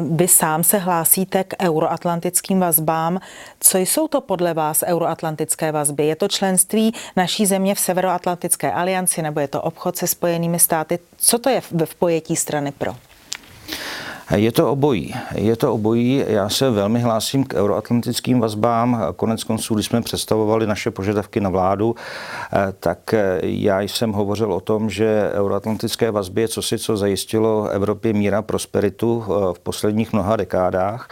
Vy sám se hlásíte k euroatlantickým vazbám. Co jsou to podle vás euroatlantické vazby? Je to členství naší země v Severoatlantické alianci nebo je to obchod se spojenými státy? Co to je v pojetí strany pro? Je to obojí. Je to obojí. Já se velmi hlásím k euroatlantickým vazbám. Konec konců, když jsme představovali naše požadavky na vládu, eh, tak eh, já jsem hovořil o tom, že euroatlantické vazby je cosi, co zajistilo Evropě míra prosperitu eh, v posledních mnoha dekádách.